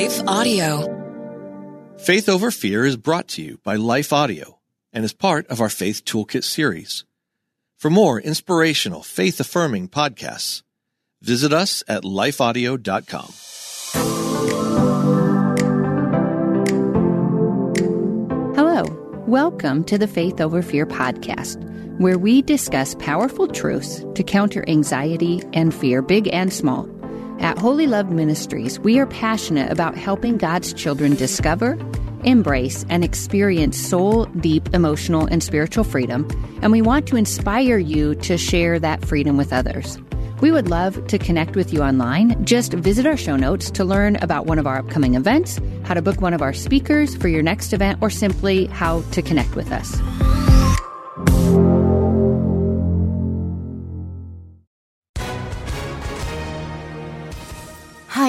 Life Audio. Faith Over Fear is brought to you by Life Audio and is part of our Faith Toolkit series. For more inspirational, faith affirming podcasts, visit us at lifeaudio.com. Hello, welcome to the Faith Over Fear podcast, where we discuss powerful truths to counter anxiety and fear, big and small. At Wholly Loved Ministries, we are passionate about helping God's children discover, embrace, and experience soul deep emotional and spiritual freedom, and we want to inspire you to share that freedom with others. We would love to connect with you online. Just visit our show notes to learn about one of our upcoming events, how to book one of our speakers for your next event, or simply how to connect with us.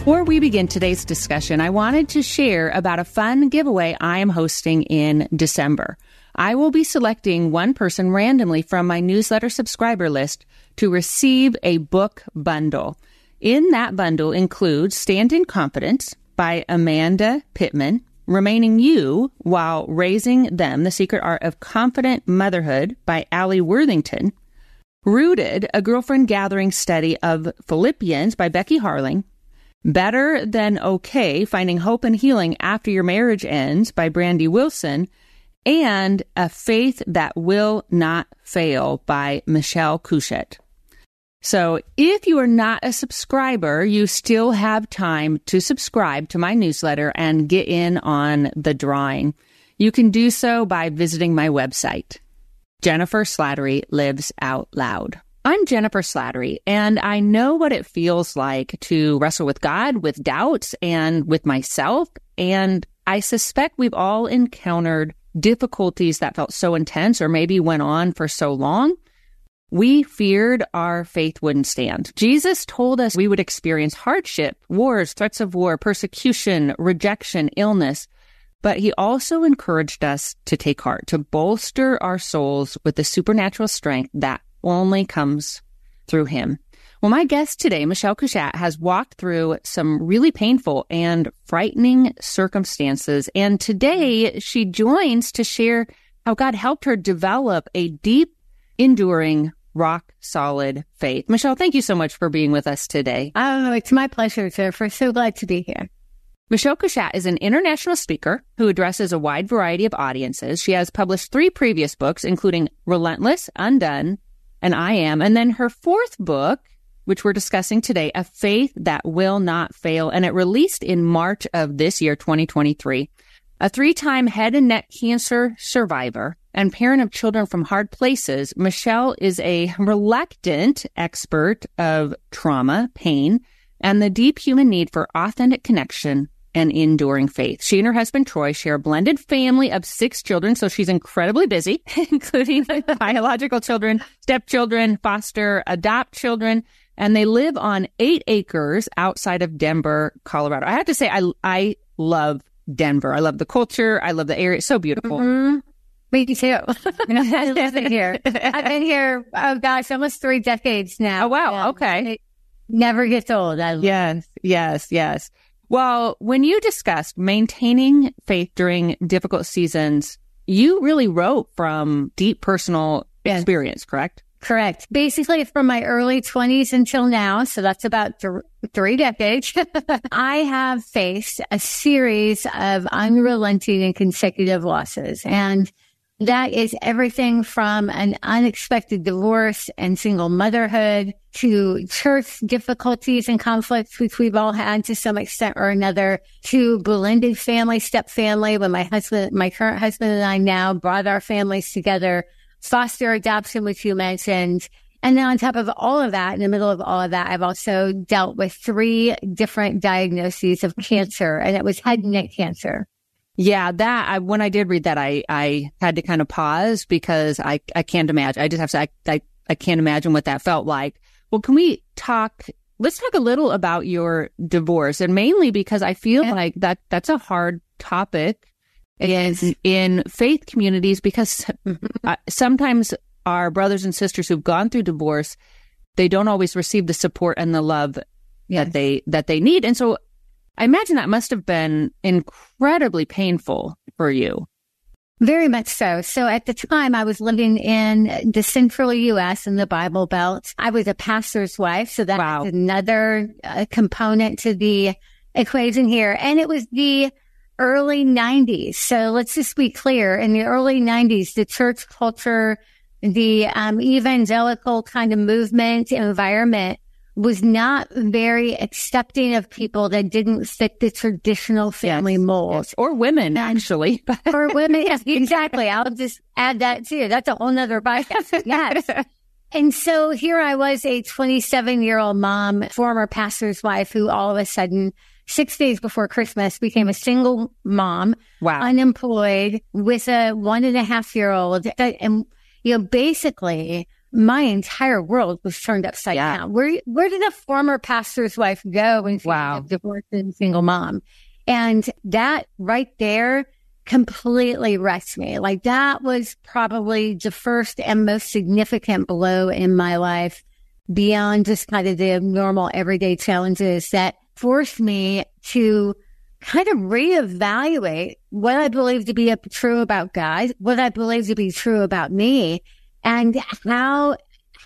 Before we begin today's discussion, I wanted to share about a fun giveaway I am hosting in December. I will be selecting one person randomly from my newsletter subscriber list to receive a book bundle. In that bundle includes Stand in Confidence by Amanda Pittman, Remaining You While Raising Them, The Secret Art of Confident Motherhood by Alli Worthington, Rooted, a girlfriend gathering study of Philippians by Becky Harling, Better Than Okay, Finding Hope and Healing After Your Marriage Ends by Brandy Wilson, and A Faith That Will Not Fail by Michele Cushatt. So if you are not a subscriber, you still have time to subscribe to my newsletter and get in on the drawing. You can do so by visiting my website. Jennifer Slattery lives out loud. I'm Jennifer Slattery, and I know what it feels like to wrestle with God, with doubts, and with myself. And I suspect we've all encountered difficulties that felt so intense or maybe went on for so long. We feared our faith wouldn't stand. Jesus told us we would experience hardship, wars, threats of war, persecution, rejection, illness. But he also encouraged us to take heart, to bolster our souls with the supernatural strength that only comes through him. Well, my guest today, Michele Cushatt, has walked through some really painful and frightening circumstances. And today she joins to share how God helped her develop a deep, enduring, rock solid faith. Michele, thank you so much for being with us today. Oh, it's my pleasure, Jennifer. So glad to be here. Michele Cushatt is an international speaker who addresses a wide variety of audiences. She has published three previous books, including Relentless, Undone, and I Am. And then her fourth book, which we're discussing today, A Faith That Will Not Fail. And it released in March of this year, 2023. A three time head and neck cancer survivor and parent of children from hard places, Michele is a reluctant expert of trauma, pain, and the deep human need for authentic connection and enduring faith. She and her husband Troy share a blended family of six children, so she's incredibly busy, including biological children, stepchildren, foster, adopt children, and they live on eight acres outside of Denver, Colorado. I have to say, I I love Denver. I love the culture. I love the area. It's so beautiful. Mm-hmm. Me too. I live here. I've been here, oh gosh, almost three decades now. Oh wow. Okay. It never gets old. I yes, yes, yes. Well, when you discussed maintaining faith during difficult seasons, you really wrote from deep personal experience, correct? Correct. Basically, from my early 20s until now, so that's about th- three decades, I have faced a series of unrelenting and consecutive losses. And that is everything from an unexpected divorce and single motherhood to church difficulties and conflicts, which we've all had to some extent or another, to blended family, step family, when my husband, my current husband and I now brought our families together, foster adoption, which you mentioned. And then on top of all of that, in the middle of all of that, I've also dealt with three different diagnoses of cancer and it was head and neck cancer. Yeah, that I, when I did read that, I I had to kind of pause because I I can't imagine. I just have to. I, I I can't imagine what that felt like. Well, can we talk? Let's talk a little about your divorce, and mainly because I feel yeah. like that that's a hard topic yes. in, in faith communities because mm-hmm. uh, sometimes our brothers and sisters who've gone through divorce, they don't always receive the support and the love yes. that they that they need, and so I imagine that must have been incredibly painful for you. Very much so. So at the time I was living in the central U.S. in the Bible Belt. I was a pastor's wife. So that's wow. another uh, component to the equation here. And it was the early 90s. So let's just be clear. In the early 90s, the church culture, the um, evangelical kind of movement environment was not very accepting of people that didn't fit the traditional family yes, mold. Yes. Or women, actually. or women, yes, exactly. I'll just add that too. That's a whole nother podcast. Yes. and so here I was, a 27 year old mom, former pastor's wife, who all of a sudden, six days before Christmas, became a single mom. Wow. Unemployed with a one and a half year old. And, you know, basically, my entire world was turned upside yeah. down. Where where did a former pastor's wife go when she wow. divorced and single mom? And that right there completely wrecked me. Like that was probably the first and most significant blow in my life beyond just kind of the normal everyday challenges that forced me to kind of reevaluate what I believe to be true about God, what I believe to be true about me, and how,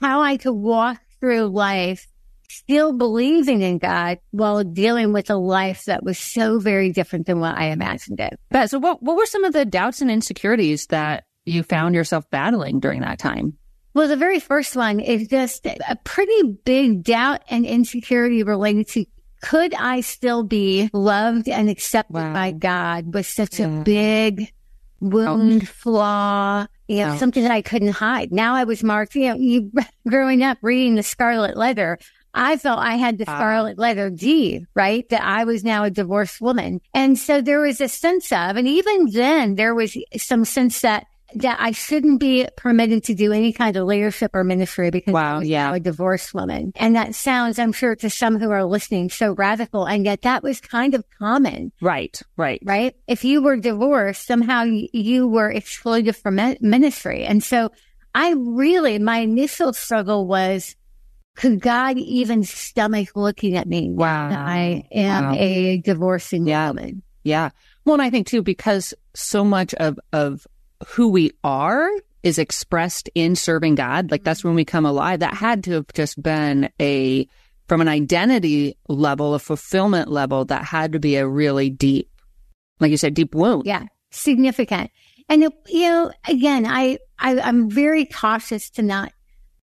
how I could walk through life still believing in God while dealing with a life that was so very different than what I imagined it. But so what, what were some of the doubts and insecurities that you found yourself battling during that time? Well, the very first one is just a pretty big doubt and insecurity related to could I still be loved and accepted wow. by God with such yeah. a big wound, oh. flaw, you know, something that I couldn't hide. Now I was marked, you know, you growing up reading the Scarlet Letter, I felt I had the ah. Scarlet Letter D, right? That I was now a divorced woman. And so there was a sense of, and even then there was some sense that that I shouldn't be permitted to do any kind of leadership or ministry because wow, yeah. a divorced woman. And that sounds, I'm sure to some who are listening, so radical. And yet that was kind of common. Right, right. Right. If you were divorced, somehow you were excluded from ministry. And so I really, my initial struggle was, could God even stomach looking at me? Wow. I am wow. a divorcing yeah. woman. Yeah. Well, and I think too, because so much of, of who we are is expressed in serving God. Like that's when we come alive. That had to have just been a, from an identity level, a fulfillment level, that had to be a really deep, like you said, deep wound. Yeah. Significant. And, you know, again, I, I, I'm very cautious to not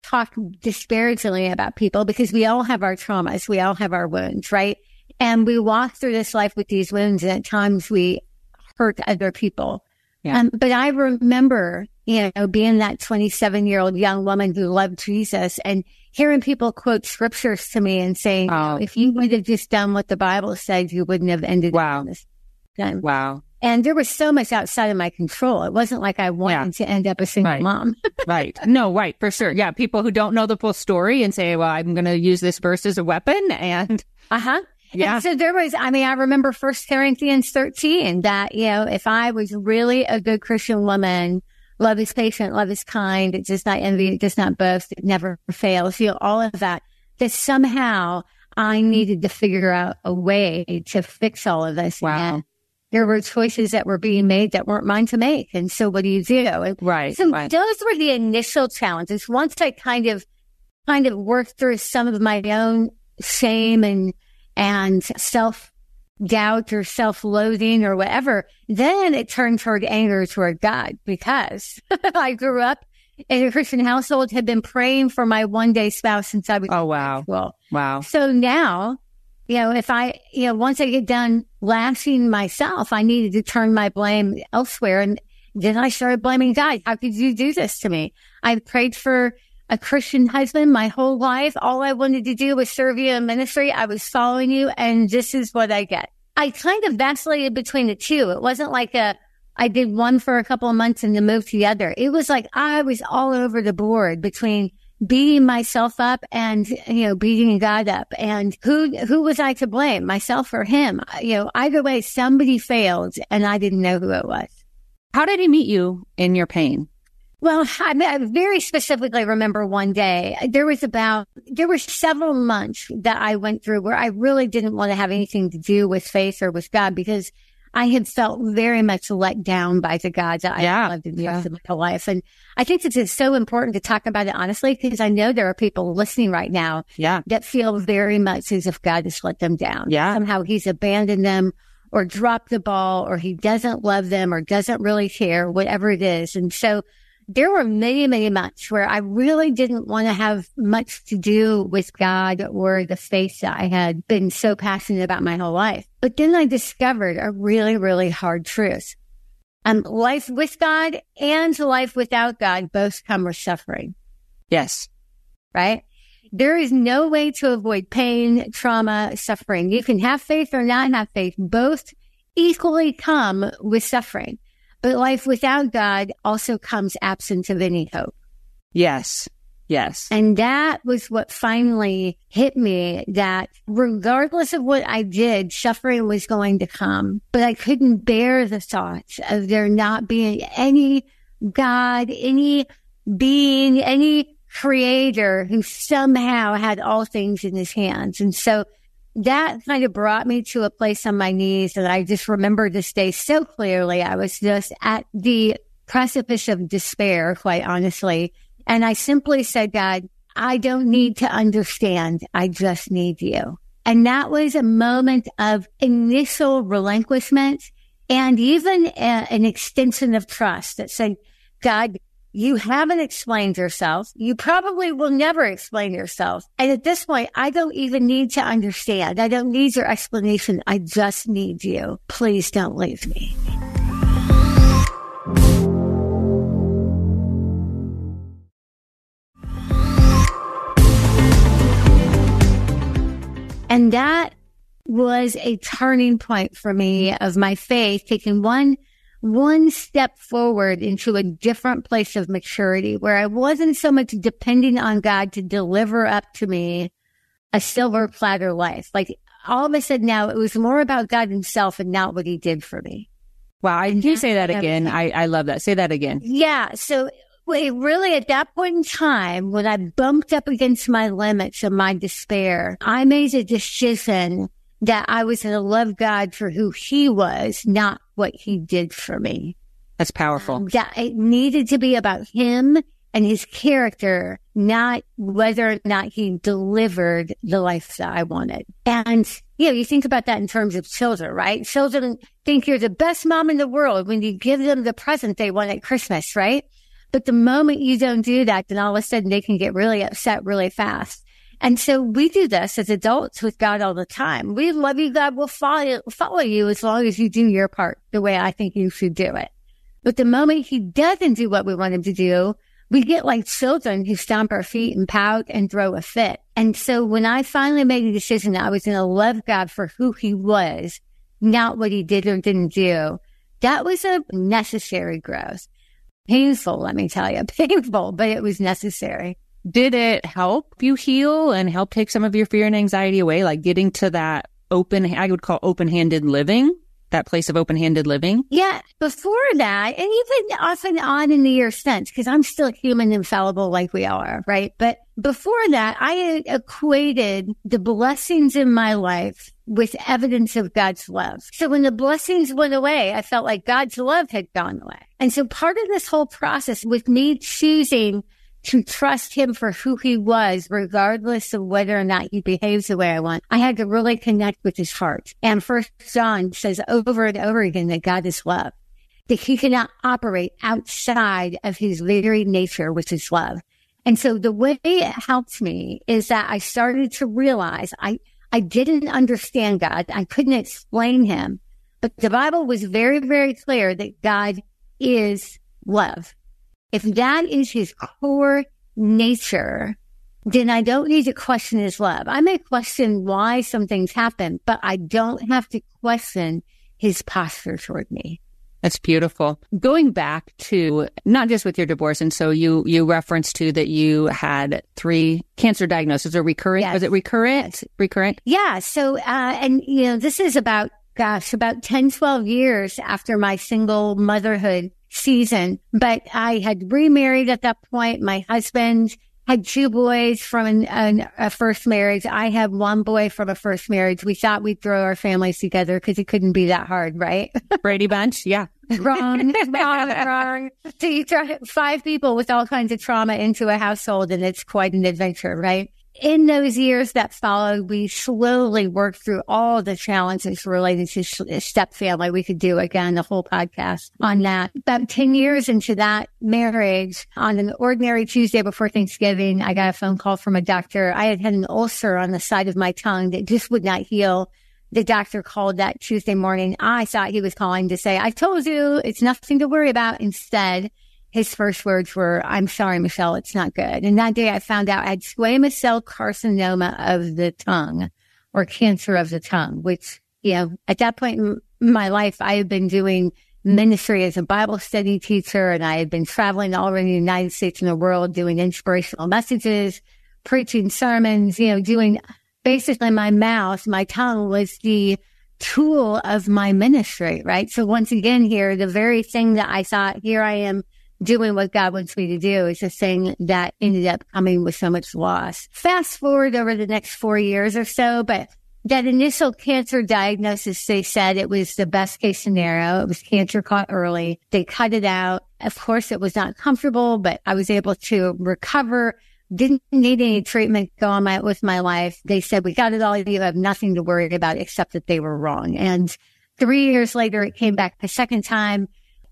talk disparagingly about people because we all have our traumas. We all have our wounds, right? And we walk through this life with these wounds and at times we hurt other people. Yeah. Um, but I remember, you know, being that 27 year old young woman who loved Jesus and hearing people quote scriptures to me and saying, oh. if you would have just done what the Bible said, you wouldn't have ended wow. this time. Wow. And there was so much outside of my control. It wasn't like I wanted yeah. to end up a single right. mom. right. No, right. For sure. Yeah. People who don't know the full story and say, well, I'm going to use this verse as a weapon and. Uh huh. Yeah. And so there was, I mean, I remember First Corinthians 13 that, you know, if I was really a good Christian woman, love is patient, love is kind, it does not envy, it does not boast, it never fails, you know, all of that, that somehow I needed to figure out a way to fix all of this. Wow. there were choices that were being made that weren't mine to make. And so what do you do? And right. So right. those were the initial challenges. Once I kind of, kind of worked through some of my own shame and, and self doubt or self loathing or whatever, then it turned toward anger toward God because I grew up in a Christian household, had been praying for my one day spouse since I was. Oh, wow. Well, wow. So now, you know, if I, you know, once I get done lashing myself, I needed to turn my blame elsewhere. And then I started blaming God. How could you do this to me? I prayed for a Christian husband my whole life. All I wanted to do was serve you in ministry. I was following you and this is what I get. I kind of vacillated between the two. It wasn't like a, I did one for a couple of months and then moved to the other. It was like I was all over the board between beating myself up and, you know, beating God up. And who, who was I to blame? Myself or him? You know, either way, somebody failed and I didn't know who it was. How did he meet you in your pain? Well, I, I very specifically remember one day there was about, there were several months that I went through where I really didn't want to have anything to do with faith or with God because I had felt very much let down by the God that Yeah. I loved in the Yeah. rest of my life. And I think this is so important to talk about it honestly because I know there are people listening right now Yeah. that feel very much as if God has let them down. Yeah. Somehow he's abandoned them or dropped the ball or he doesn't love them or doesn't really care, whatever it is. And so there were many, many months where I really didn't want to have much to do with God or the faith that I had been so passionate about my whole life. But then I discovered a really, really hard truth. Um, life with God and life without God both come with suffering Yes. right? There is no way to avoid pain, trauma, suffering. You can have faith or not have faith. Both equally come with suffering. But life without God also comes absent of any hope. Yes. Yes. And that was what finally hit me that regardless of what I did, suffering was going to come. But I couldn't bear the thoughts of there not being any God, any being, any creator who somehow had all things in his hands. And so that kind of brought me to a place on my knees that I just remember this day so clearly. I was just at the precipice of despair, quite honestly. And I simply said, God, I don't need to understand. I just need you. And that was a moment of initial relinquishment and even a, an extension of trust that said, God, you haven't explained yourself. You probably will never explain yourself. And at this point, I don't even need to understand. I don't need your explanation. I just need you. Please don't leave me. And that was a turning point for me of my faith, taking one, one step forward into a different place of maturity where I wasn't so much depending on God to deliver up to me a silver platter life. Like all of a sudden now it was more about God himself and not what he did for me. Wow. Can you say that again? I, I love that. Say that again. Yeah. So wait, really at that point in time, when I bumped up against my limits and my despair, I made a decision that I was going to love God for who he was, not what he did for me. That's powerful. Um, that it needed to be about him and his character, not whether or not he delivered the life that I wanted. And, you know, you think about that in terms of children, right? Children think you're the best mom in the world when you give them the present they want at Christmas, right? But the moment you don't do that, then all of a sudden they can get really upset really fast. And so we do this as adults with God all the time. We love you. God will follow, follow you as long as you do your part the way I think you should do it. But the moment he doesn't do what we want him to do, we get like children who stomp our feet and pout and throw a fit. And so when I finally made a decision that I was going to love God for who he was, not what he did or didn't do, that was a necessary growth. Painful, let me tell you, painful, but it was necessary. Did it help you heal and help take some of your fear and anxiety away? Like getting to that open, I would call open handed living, that place of open handed living? Yeah, before that, and even off and on in the years since, because I'm still human and fallible like we are, right? But before that, I equated the blessings in my life with evidence of God's love. So when the blessings went away, I felt like God's love had gone away. And so part of this whole process with me choosing to trust him for who he was, regardless of whether or not he behaves the way I want. I had to really connect with his heart. And first John says over and over again that God is love, that he cannot operate outside of his very nature, which is love. And so the way it helped me is that I started to realize I, I didn't understand God. I couldn't explain him, but the Bible was very, very clear that God is love. If that is his core nature, then I don't need to question his love. I may question why some things happen, but I don't have to question his posture toward me. That's beautiful. Going back to not just with your divorce, and so you you referenced to that you had three cancer diagnoses. Or recurrent? Yes. Was it recurrent? Recurrent? Yeah. So, uh, and you know, this is about gosh, about 10, 12 years after my single motherhood season. But I had remarried at that point. My husband had two boys from an, an, a first marriage. I had one boy from a first marriage. We thought we'd throw our families together because it couldn't be that hard, right? Brady Bunch, yeah. wrong, wrong, wrong. So you throw five people with all kinds of trauma into a household and it's quite an adventure, right? In those years that followed, we slowly worked through all the challenges related to step family. We could do again the whole podcast on that. About 10 years into that marriage, on an ordinary Tuesday before Thanksgiving, I got a phone call from a doctor. I had had an ulcer on the side of my tongue that just would not heal. The doctor called that Tuesday morning. I thought he was calling to say, I told you it's nothing to worry about. Instead, his first words were, I'm sorry, Michele, it's not good. And that day I found out I had squamous cell carcinoma of the tongue or cancer of the tongue, which, you know, at that point in my life, I had been doing ministry as a Bible study teacher and I had been traveling all around the United States and the world doing inspirational messages, preaching sermons, you know, doing basically my mouth, my tongue was the tool of my ministry, right? So once again here, the very thing that I thought, here I am doing what God wants me to do is a thing that ended up coming with so much loss. Fast forward over the next four years or so, but that initial cancer diagnosis, they said it was the best case scenario. It was cancer caught early. They cut it out. Of course, it was not comfortable, but I was able to recover. Didn't need any treatment go on my, with my life. They said, we got it all. You have nothing to worry about except that they were wrong. And three years later, it came back a second time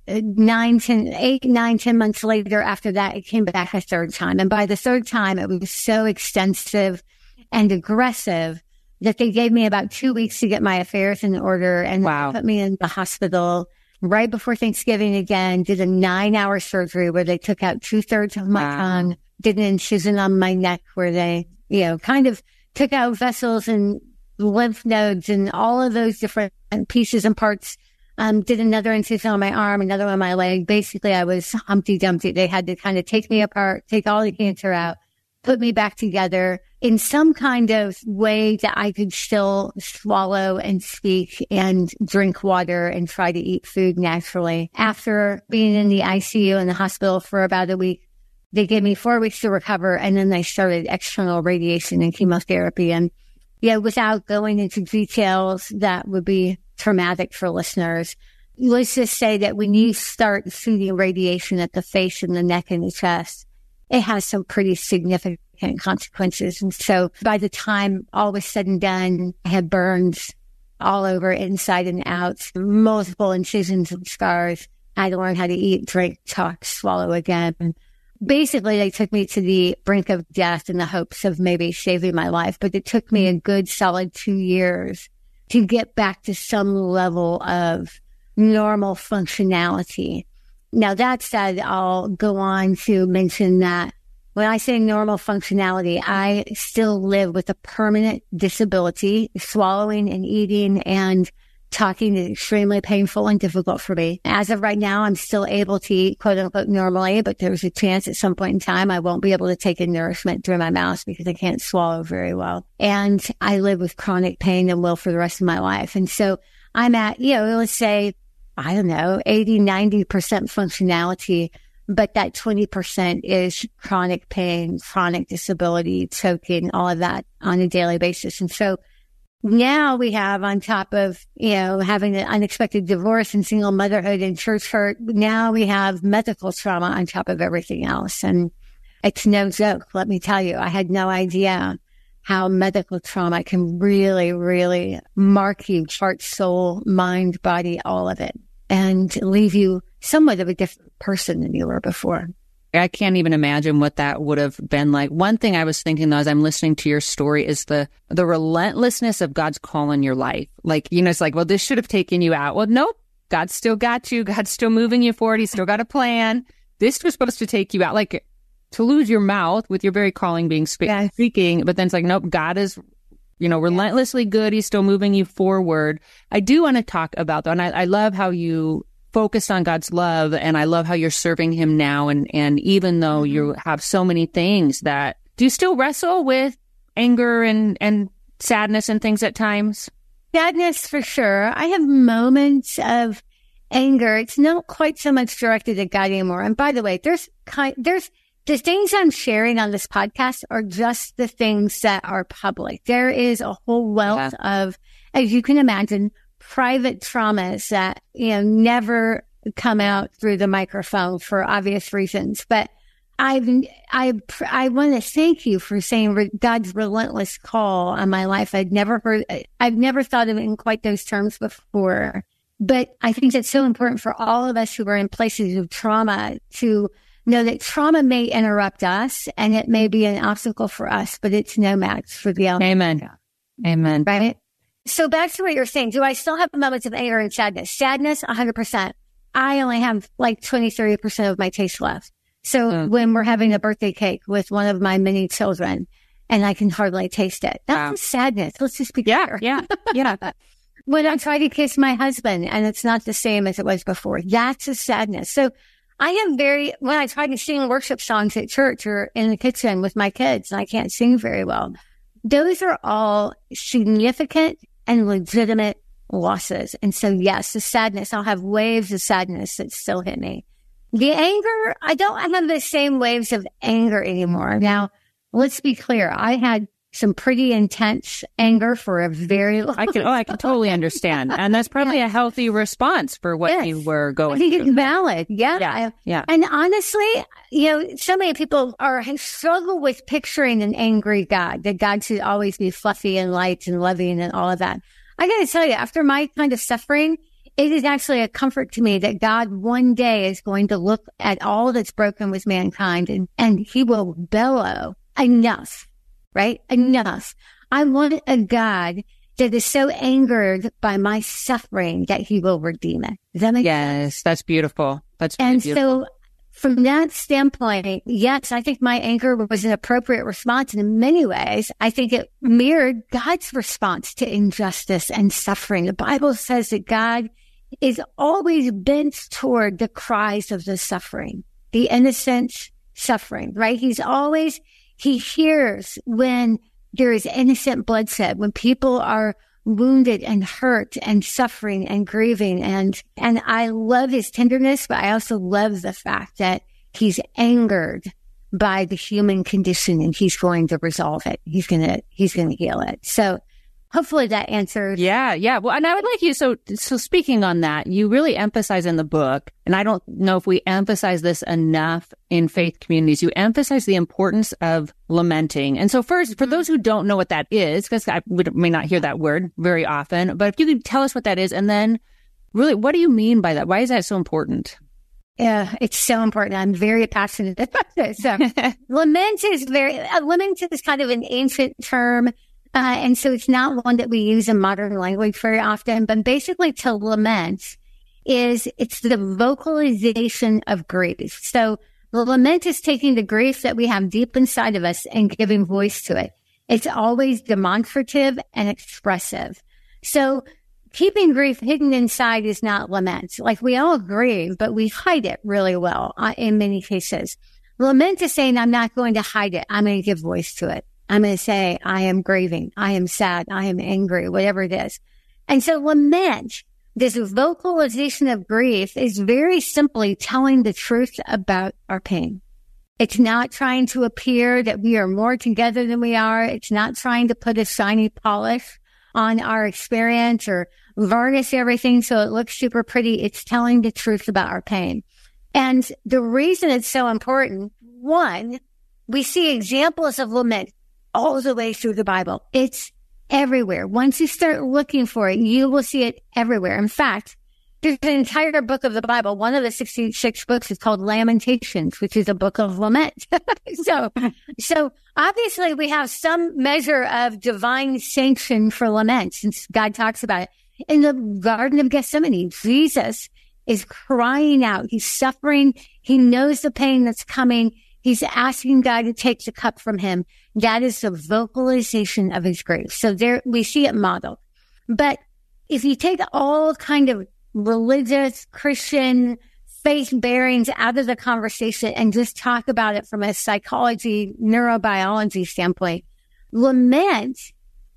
nine, ten, eight, nine, ten months later after that, it came back a third time. And by the third time, it was so extensive and aggressive that they gave me about two weeks to get my affairs in order and wow. put me in the hospital right before Thanksgiving again, did a nine hour surgery where they took out two thirds of my wow. tongue, did an incision on my neck where they, you know, kind of took out vessels and lymph nodes and all of those different pieces and parts um, did another incision on my arm, another on my leg. Basically, I was Humpty Dumpty. They had to kind of take me apart, take all the cancer out, put me back together in some kind of way that I could still swallow and speak and drink water and try to eat food naturally. After being in the ICU in the hospital for about a week, they gave me four weeks to recover and then they started external radiation and chemotherapy. And yeah, without going into details, that would be traumatic for listeners. Let's just say that when you start shooting radiation at the face and the neck and the chest, it has some pretty significant consequences. And so by the time all was said and done, I had burns all over inside and out, multiple incisions and scars. I had to learn how to eat, drink, talk, swallow again. And basically, they took me to the brink of death in the hopes of maybe saving my life. But it took me a good solid two years to get back to some level of normal functionality. Now that said, I'll go on to mention that when I say normal functionality, I still live with a permanent disability, swallowing and eating and talking is extremely painful and difficult for me. As of right now, I'm still able to eat quote unquote normally, but there's a chance at some point in time I won't be able to take in nourishment through my mouth because I can't swallow very well. And I live with chronic pain and will for the rest of my life. And so I'm at, you know, let's say, I don't know, 80, 90% functionality, but that 20% is chronic pain, chronic disability, choking, all of that on a daily basis. And so now we have on top of, you know, having an unexpected divorce and single motherhood and church hurt. Now we have medical trauma on top of everything else. And it's no joke. Let me tell you, I had no idea how medical trauma can really, really mark you, heart, soul, mind, body, all of it and leave you somewhat of a different person than you were before. I can't even imagine what that would have been like. One thing I was thinking though, as I'm listening to your story is the, the relentlessness of God's call in your life. Like, you know, it's like, well, this should have taken you out. Well, nope. God still got you. God's still moving you forward. He's still got a plan. This was supposed to take you out. Like to lose your mouth with your very calling being spe- speaking, but then it's like, nope, God is, you know, relentlessly good. He's still moving you forward. I do want to talk about though, and I, I love how you focused on God's love and I love how you're serving him now. And, and even though mm-hmm. you have so many things that do you still wrestle with anger and, and sadness and things at times? Sadness for sure. I have moments of anger. It's not quite so much directed at God anymore. And by the way, there's kind, there's, the things I'm sharing on this podcast are just the things that are public. There is a whole wealth yeah. of, as you can imagine, private traumas that, you know, never come out through the microphone for obvious reasons. But I've, I, I want to thank you for saying re- God's relentless call on my life. I'd never heard, I've never thought of it in quite those terms before. But I think that's so important for all of us who are in places of trauma to know that trauma may interrupt us and it may be an obstacle for us, but it's no match for the. Amen. Amen. Right? So back to what you're saying. Do I still have moments of anger and sadness? Sadness, 100%. I only have like 20, 30% of my taste left. So mm. when we're having a birthday cake with one of my many children and I can hardly taste it, that's wow. sadness. Let's just be yeah, clear. Yeah. Yeah. when I try to kiss my husband and it's not the same as it was before, that's a sadness. So I am very, when I try to sing worship songs at church or in the kitchen with my kids and I can't sing very well, those are all significant and legitimate losses. And so, yes, the sadness, I'll have waves of sadness that still hit me. The anger, I don't have the same waves of anger anymore. Now, let's be clear. I had some pretty intense anger for a very long I can oh I can totally understand. And that's probably a healthy response for what yes. you were going I think through. it's valid. Yeah. Yeah. yeah. And honestly, you know, so many people are struggle with picturing an angry God, that God should always be fluffy and light and loving and all of that. I gotta tell you, after my kind of suffering, it is actually a comfort to me that God one day is going to look at all that's broken with mankind and, and he will bellow enough right? Enough. I want a God that is so angered by my suffering that he will redeem it. Does that make yes, sense? That's beautiful. That's and beautiful. so from that standpoint, yes, I think my anger was an appropriate response. And in many ways, I think it mirrored God's response to injustice and suffering. The Bible says that God is always bent toward the cries of the suffering, the innocent suffering, right? He's always he hears when there is innocent bloodshed, when people are wounded and hurt and suffering and grieving. And, and I love his tenderness, but I also love the fact that he's angered by the human condition and he's going to resolve it. He's going to, he's going to heal it. So hopefully that answers. Yeah, yeah. Well, and I would like you. So, so speaking on that, you really emphasize in the book, and I don't know if we emphasize this enough in faith communities. You emphasize the importance of lamenting. And so, first, for those who don't know what that is, because I would, may not hear that word very often, but if you could tell us what that is, and then really, what do you mean by that? Why is that so important? Yeah, it's so important. I'm very passionate about this. So, lament is very, uh, lament is kind of an ancient term uh, and so it's not one that we use in modern language very often, but basically to lament is it's the vocalization of grief. So the lament is taking the grief that we have deep inside of us and giving voice to it. It's always demonstrative and expressive. So keeping grief hidden inside is not lament. Like we all grieve, but we hide it really well uh, in many cases. Lament is saying, I'm not going to hide it. I'm going to give voice to it. I'm going to say, I am grieving. I am sad. I am angry, whatever it is. And so lament, this vocalization of grief is very simply telling the truth about our pain. It's not trying to appear that we are more together than we are. It's not trying to put a shiny polish on our experience or varnish everything so it looks super pretty. It's telling the truth about our pain. And the reason it's so important, one, we see examples of lament all the way through the Bible. It's everywhere. Once you start looking for it, you will see it everywhere. In fact, there's an entire book of the Bible. One of the 66 books is called Lamentations, which is a book of lament. so, so obviously we have some measure of divine sanction for lament since God talks about it. In the Garden of Gethsemane, Jesus is crying out. He's suffering. He knows the pain that's coming. He's asking God to take the cup from him. That is the vocalization of his grief. So there we see it modeled. But if you take all kind of religious Christian faith bearings out of the conversation and just talk about it from a psychology, neurobiology standpoint, lament,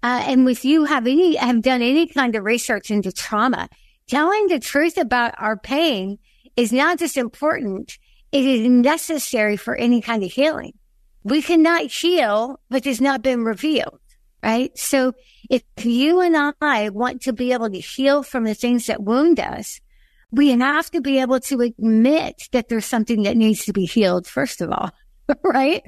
uh, and with you have any, have done any kind of research into trauma, telling the truth about our pain is not just important. It is necessary for any kind of healing. We cannot heal what has not been revealed right? So if you and I want to be able to heal from the things that wound us, we have to be able to admit that there's something that needs to be healed, first of all, right?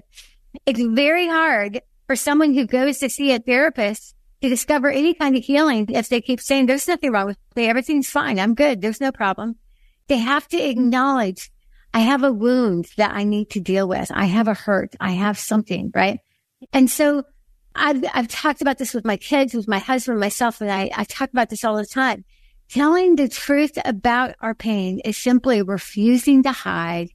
It's very hard for someone who goes to see a therapist to discover any kind of healing if they keep saying there's nothing wrong with me. Everything's fine. I'm good. There's no problem. They have to acknowledge I have a wound that I need to deal with. I have a hurt. I have something, right? And so I've, I've talked about this with my kids, with my husband, myself, and I, I talk about this all the time. Telling the truth about our pain is simply refusing to hide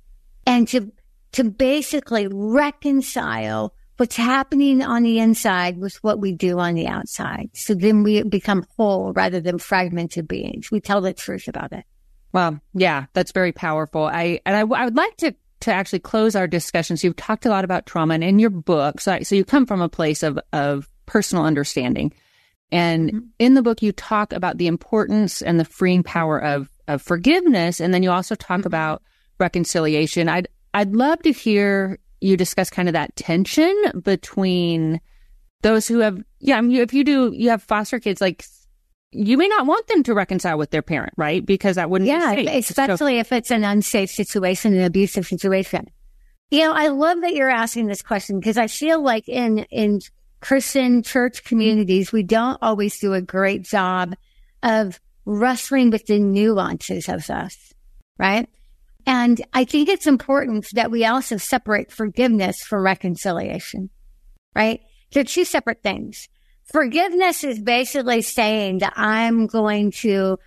and to, to basically reconcile what's happening on the inside with what we do on the outside. So then we become whole rather than fragmented beings. We tell the truth about it. Well, yeah, that's very powerful. I, and I, I would like to to actually close our discussions, you've talked a lot about trauma and in your book, so, so you come from a place of, of personal understanding. And mm-hmm. in the book, you talk about the importance and the freeing power of, of forgiveness. And then you also talk mm-hmm. about reconciliation. I'd, I'd love to hear you discuss kind of that tension between those who have, yeah, I mean, if you do, you have foster kids, like you may not want them to reconcile with their parent, right? Because that wouldn't yeah, especially so, if it's an unsafe situation, an abusive situation. You know, I love that you're asking this question because I feel like in in Christian church communities, we don't always do a great job of wrestling with the nuances of this, right? And I think it's important that we also separate forgiveness from reconciliation, right? They're two separate things. Forgiveness is basically saying that I'm going to,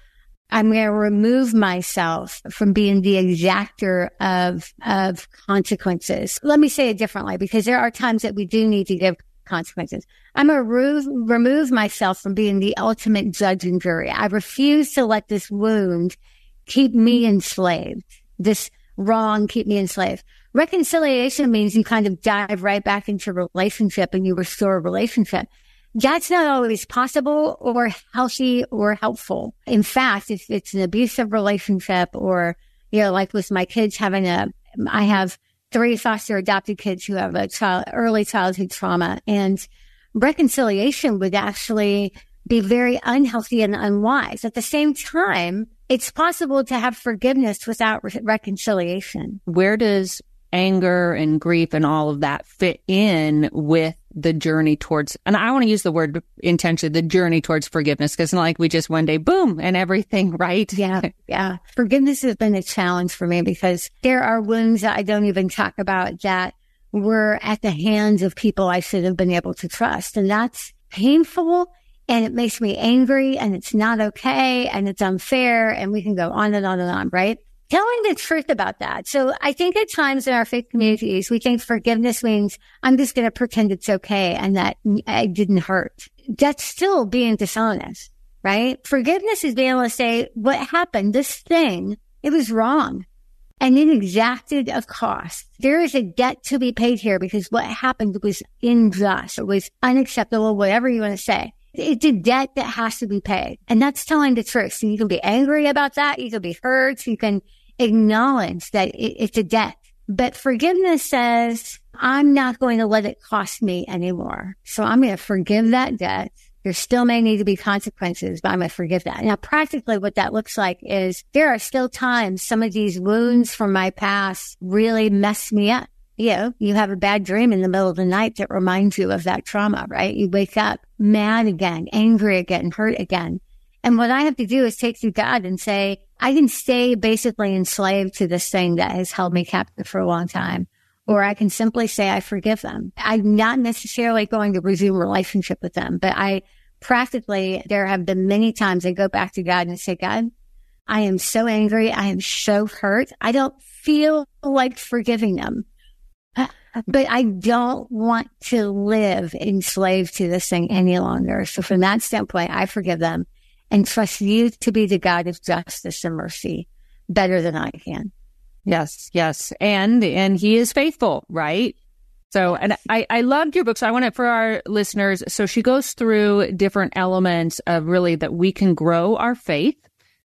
I'm going to remove myself from being the exactor of, of consequences. Let me say it differently because there are times that we do need to give consequences. I'm going to remove, myself from being the ultimate judge and jury. I refuse to let this wound keep me enslaved. This wrong keep me enslaved. Reconciliation means you kind of dive right back into relationship and you restore a relationship that's not always possible or healthy or helpful. In fact, if it's an abusive relationship or, you know, like with my kids having a, I have three foster adopted kids who have a child, early childhood trauma and reconciliation would actually be very unhealthy and unwise. At the same time, it's possible to have forgiveness without re- reconciliation. Where does anger and grief and all of that fit in with the journey towards, and I want to use the word intentionally, the journey towards forgiveness, because not like we just one day, boom, and everything, right? Yeah. Yeah. Forgiveness has been a challenge for me because there are wounds that I don't even talk about that were at the hands of people I should have been able to trust. And that's painful and it makes me angry and it's not okay and it's unfair and we can go on and on and on, right? Telling the truth about that. So I think at times in our faith communities, we think forgiveness means I'm just going to pretend it's okay and that I didn't hurt. That's still being dishonest, right? Forgiveness is being able to say what happened, this thing, it was wrong and it exacted a cost. There is a debt to be paid here because what happened was unjust. It was unacceptable, whatever you want to say. It's a debt that has to be paid. And that's telling the truth. So you can be angry about that. You can be hurt. You can acknowledge that it's a debt. But forgiveness says, I'm not going to let it cost me anymore. So I'm going to forgive that debt There still may need to be consequences, but I'm going to forgive that. Now, practically what that looks like is there are still times some of these wounds from my past really mess me up. You know, you have a bad dream in the middle of the night that reminds you of that trauma, right? You wake up mad again, angry again, hurt again. And what I have to do is take to God and say, I can stay basically enslaved to this thing that has held me captive for a long time. Or I can simply say, I forgive them. I'm not necessarily going to resume relationship with them, but I practically, there have been many times I go back to God and say, God, I am so angry. I am so hurt. I don't feel like forgiving them, but I don't want to live enslaved to this thing any longer. So from that standpoint, I forgive them and trust you to be the God of justice and mercy better than I can. Yes, yes. And and he is faithful, right? So, and I, I loved your book. So I want it for our listeners. So she goes through different elements of really that we can grow our faith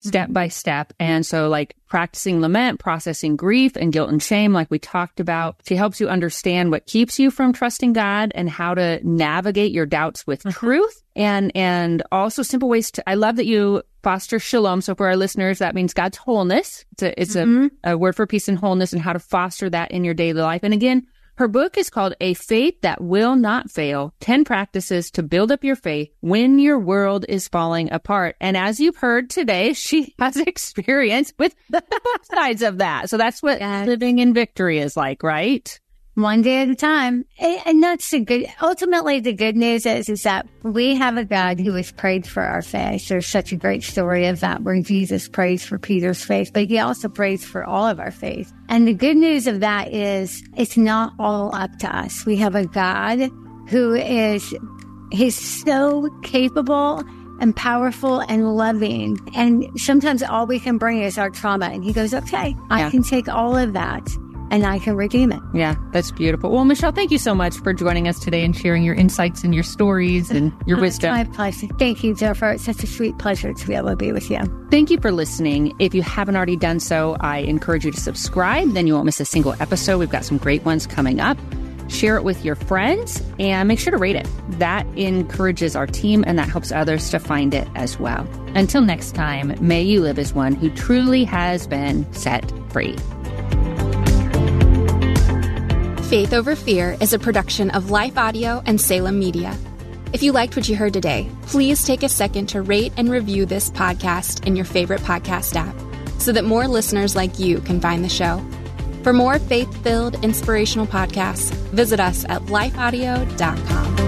step by step. And so like practicing lament, processing grief and guilt and shame, like we talked about. She helps you understand what keeps you from trusting God and how to navigate your doubts with mm-hmm. truth and, and also simple ways to, I love that you foster shalom. So for our listeners, that means God's wholeness. It's a, it's mm-hmm. a, a word for peace and wholeness and how to foster that in your daily life. And again, her book is called A Faith That Will Not Fail 10 Practices to Build Up Your Faith When Your World is Falling Apart. And as you've heard today, she has experience with the sides of that. So that's what yes. living in victory is like, right? One day at a time. And that's the good, ultimately the good news is, is that we have a God who has prayed for our faith. There's such a great story of that where Jesus prays for Peter's faith, but he also prays for all of our faith. And the good news of that is it's not all up to us. We have a God who is, he's so capable and powerful and loving. And sometimes all we can bring is our trauma. And he goes, okay, I yeah. can take all of that and I can redeem it. Yeah, that's beautiful. Well, Michele, thank you so much for joining us today and sharing your insights and your stories and your oh, wisdom. my pleasure. Thank you, Jennifer. It's such a sweet pleasure to be able to be with you. Thank you for listening. If you haven't already done so, I encourage you to subscribe. Then you won't miss a single episode. We've got some great ones coming up. Share it with your friends and make sure to rate it. That encourages our team and that helps others to find it as well. Until next time, may you live as one who truly has been set free. Faith Over Fear is a production of Life Audio and Salem Media. If you liked what you heard today, please take a second to rate and review this podcast in your favorite podcast app so that more listeners like you can find the show. For more faith filled, inspirational podcasts, visit us at lifeaudio.com.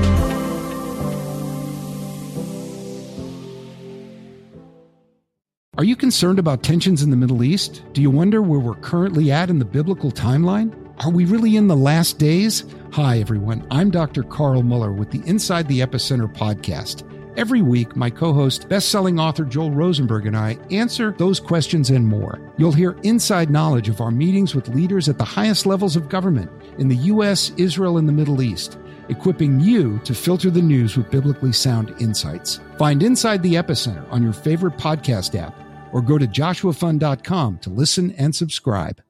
Are you concerned about tensions in the Middle East? Do you wonder where we're currently at in the biblical timeline? Are we really in the last days? Hi, everyone. I'm Dr. Carl Moeller with the Inside the Epicenter podcast. Every week, my co host, best selling author Joel Rosenberg, and I answer those questions and more. You'll hear inside knowledge of our meetings with leaders at the highest levels of government in the U.S., Israel, and the Middle East, equipping you to filter the news with biblically sound insights. Find Inside the Epicenter on your favorite podcast app or go to joshuafund.com to listen and subscribe.